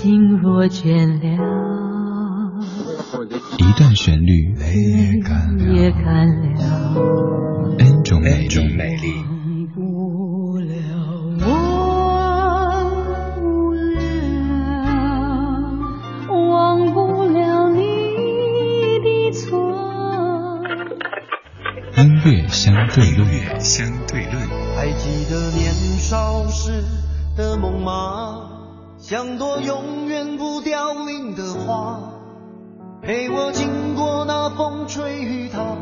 心若倦了，一段旋律也干了，N 种美丽。忘不了，忘不了，忘不了你的错。音乐相对论，相对论。还记得年少时的梦吗？像朵永远不凋零的花，陪我经过那风吹雨打，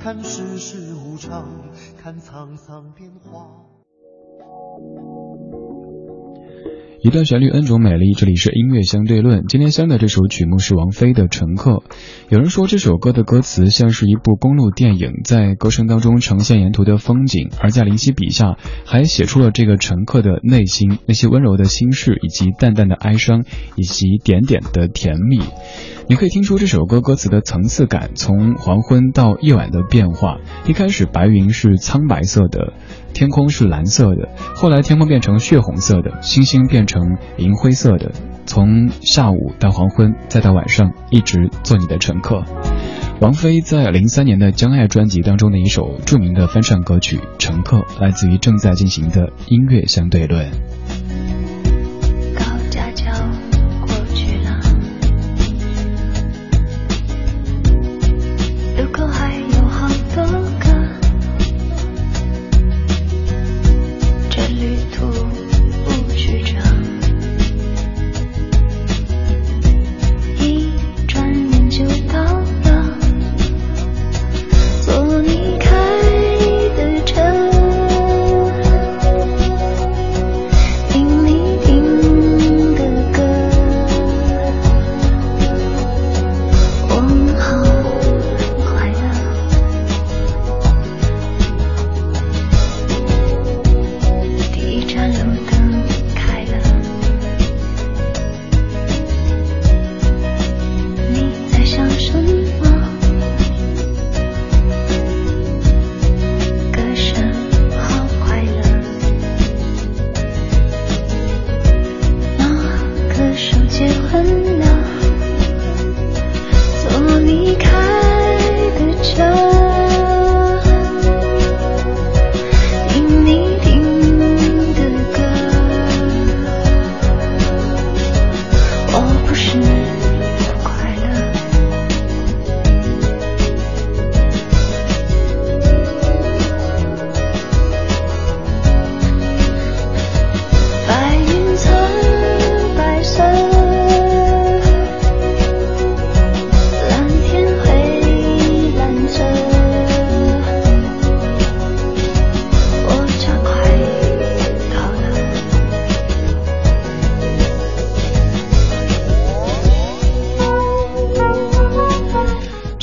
看世事无常，看沧桑变化。一段旋律恩种美丽。这里是音乐相对论。今天相的这首曲目是王菲的《乘客》。有人说这首歌的歌词像是一部公路电影，在歌声当中呈现沿途的风景，而在林夕笔下还写出了这个乘客的内心，那些温柔的心事，以及淡淡的哀伤，以及点点的甜蜜。你可以听出这首歌歌词的层次感，从黄昏到夜晚的变化。一开始白云是苍白色的，天空是蓝色的，后来天空变成血红色的，星星变成银灰色的。从下午到黄昏，再到晚上，一直做你的乘客。王菲在零三年的《将爱》专辑当中的一首著名的翻唱歌曲《乘客》，来自于正在进行的音乐相对论。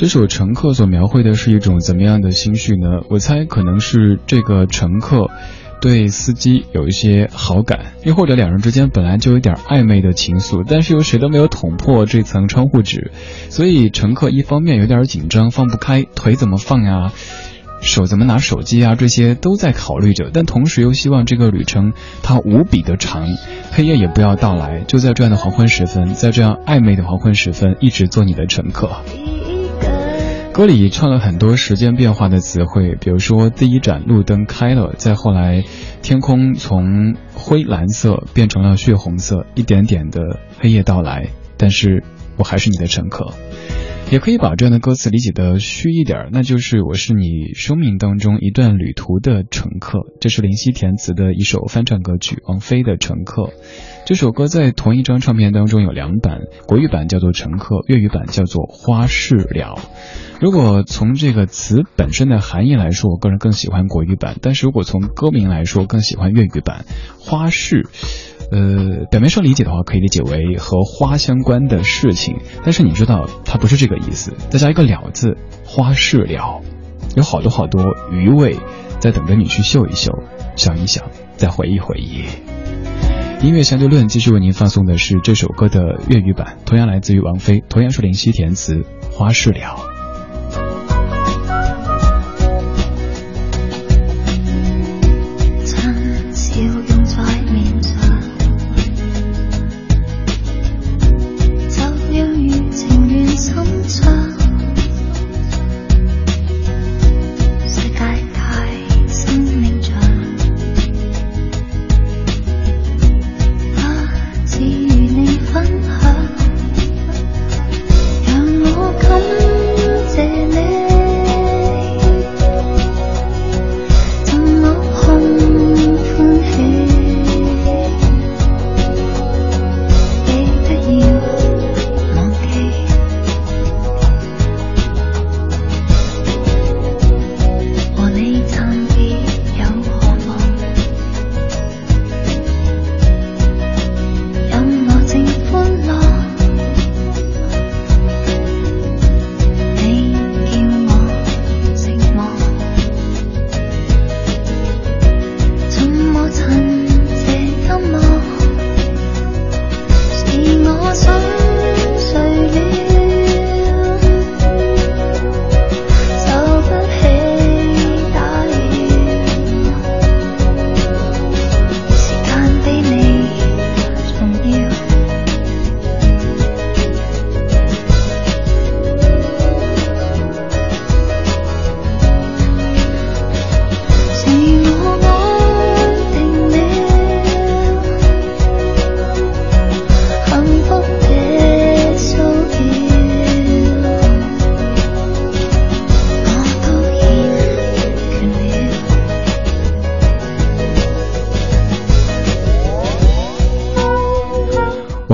这首乘客所描绘的是一种怎么样的心绪呢？我猜可能是这个乘客对司机有一些好感，又或者两人之间本来就有点暧昧的情愫，但是又谁都没有捅破这层窗户纸，所以乘客一方面有点紧张，放不开，腿怎么放呀，手怎么拿手机啊，这些都在考虑着，但同时又希望这个旅程它无比的长，黑夜也不要到来，就在这样的黄昏时分，在这样暧昧的黄昏时分，一直做你的乘客。歌里唱了很多时间变化的词汇，比如说第一盏路灯开了，再后来，天空从灰蓝色变成了血红色，一点点的黑夜到来，但是我还是你的乘客。也可以把这样的歌词理解的虚一点，那就是我是你生命当中一段旅途的乘客。这是林夕填词的一首翻唱歌曲，王菲的《乘客》。这首歌在同一张唱片当中有两版，国语版叫做《乘客》，粤语版叫做《花事了》。如果从这个词本身的含义来说，我个人更喜欢国语版；但是如果从歌名来说，更喜欢粤语版《花事》。呃，表面上理解的话，可以理解为和花相关的事情，但是你知道它不是这个意思。再加一个了字，花事了，有好多好多余味在等着你去嗅一嗅、想一想、再回忆回忆。音乐相对论继续为您放送的是这首歌的粤语版，同样来自于王菲，同样是林夕填词，《花事了》。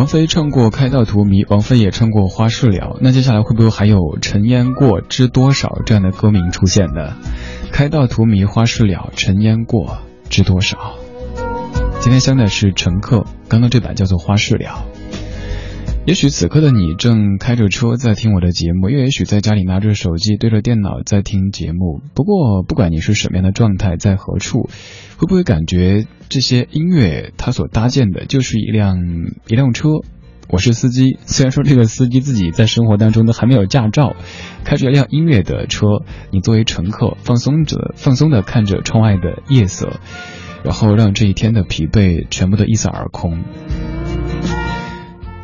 飞唱过《开道荼蘼》，王菲也唱过《花事了》，那接下来会不会还有《尘烟过知多少》这样的歌名出现呢？《开道荼蘼》《花事了》《尘烟过知多少》。今天相的是乘客，刚刚这版叫做《花事了》。也许此刻的你正开着车在听我的节目，又也许在家里拿着手机对着电脑在听节目。不过，不管你是什么样的状态，在何处，会不会感觉这些音乐它所搭建的就是一辆一辆车？我是司机，虽然说这个司机自己在生活当中都还没有驾照，开着一辆音乐的车，你作为乘客放松着放松的看着窗外的夜色，然后让这一天的疲惫全部都一扫而空。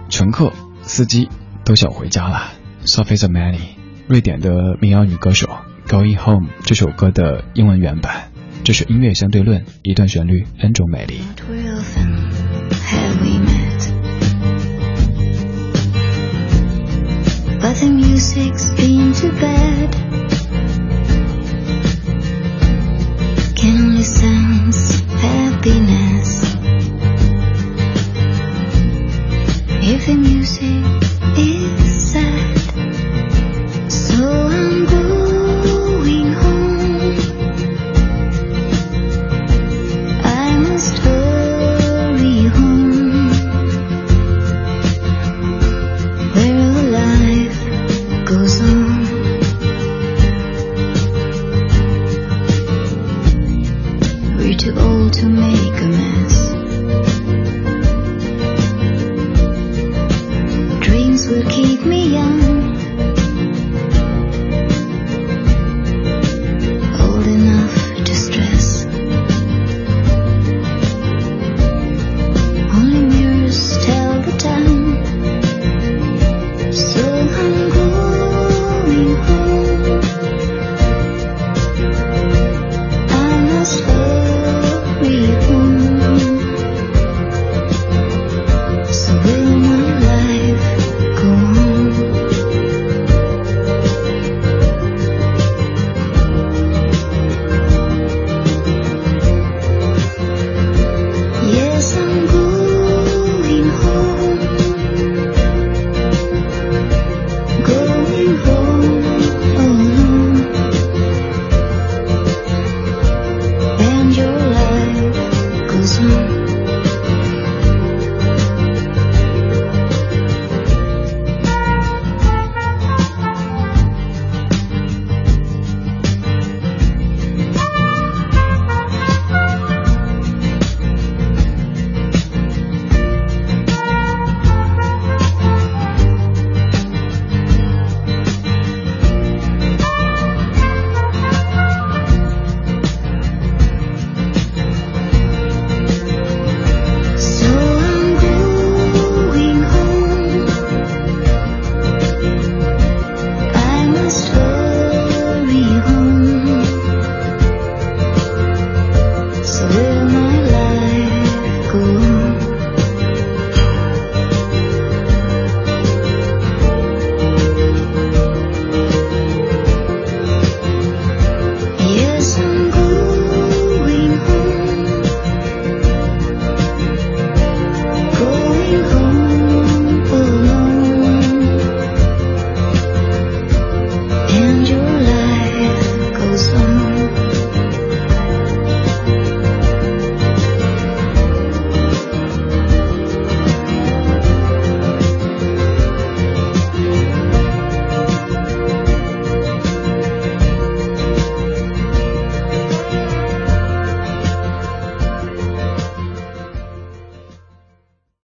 乘客、司机都想回家了。Sophie Zamani，瑞典的民谣女歌手《Going Home》这首歌的英文原版。这是音乐相对论，一段旋律，N 种美丽。Happiness.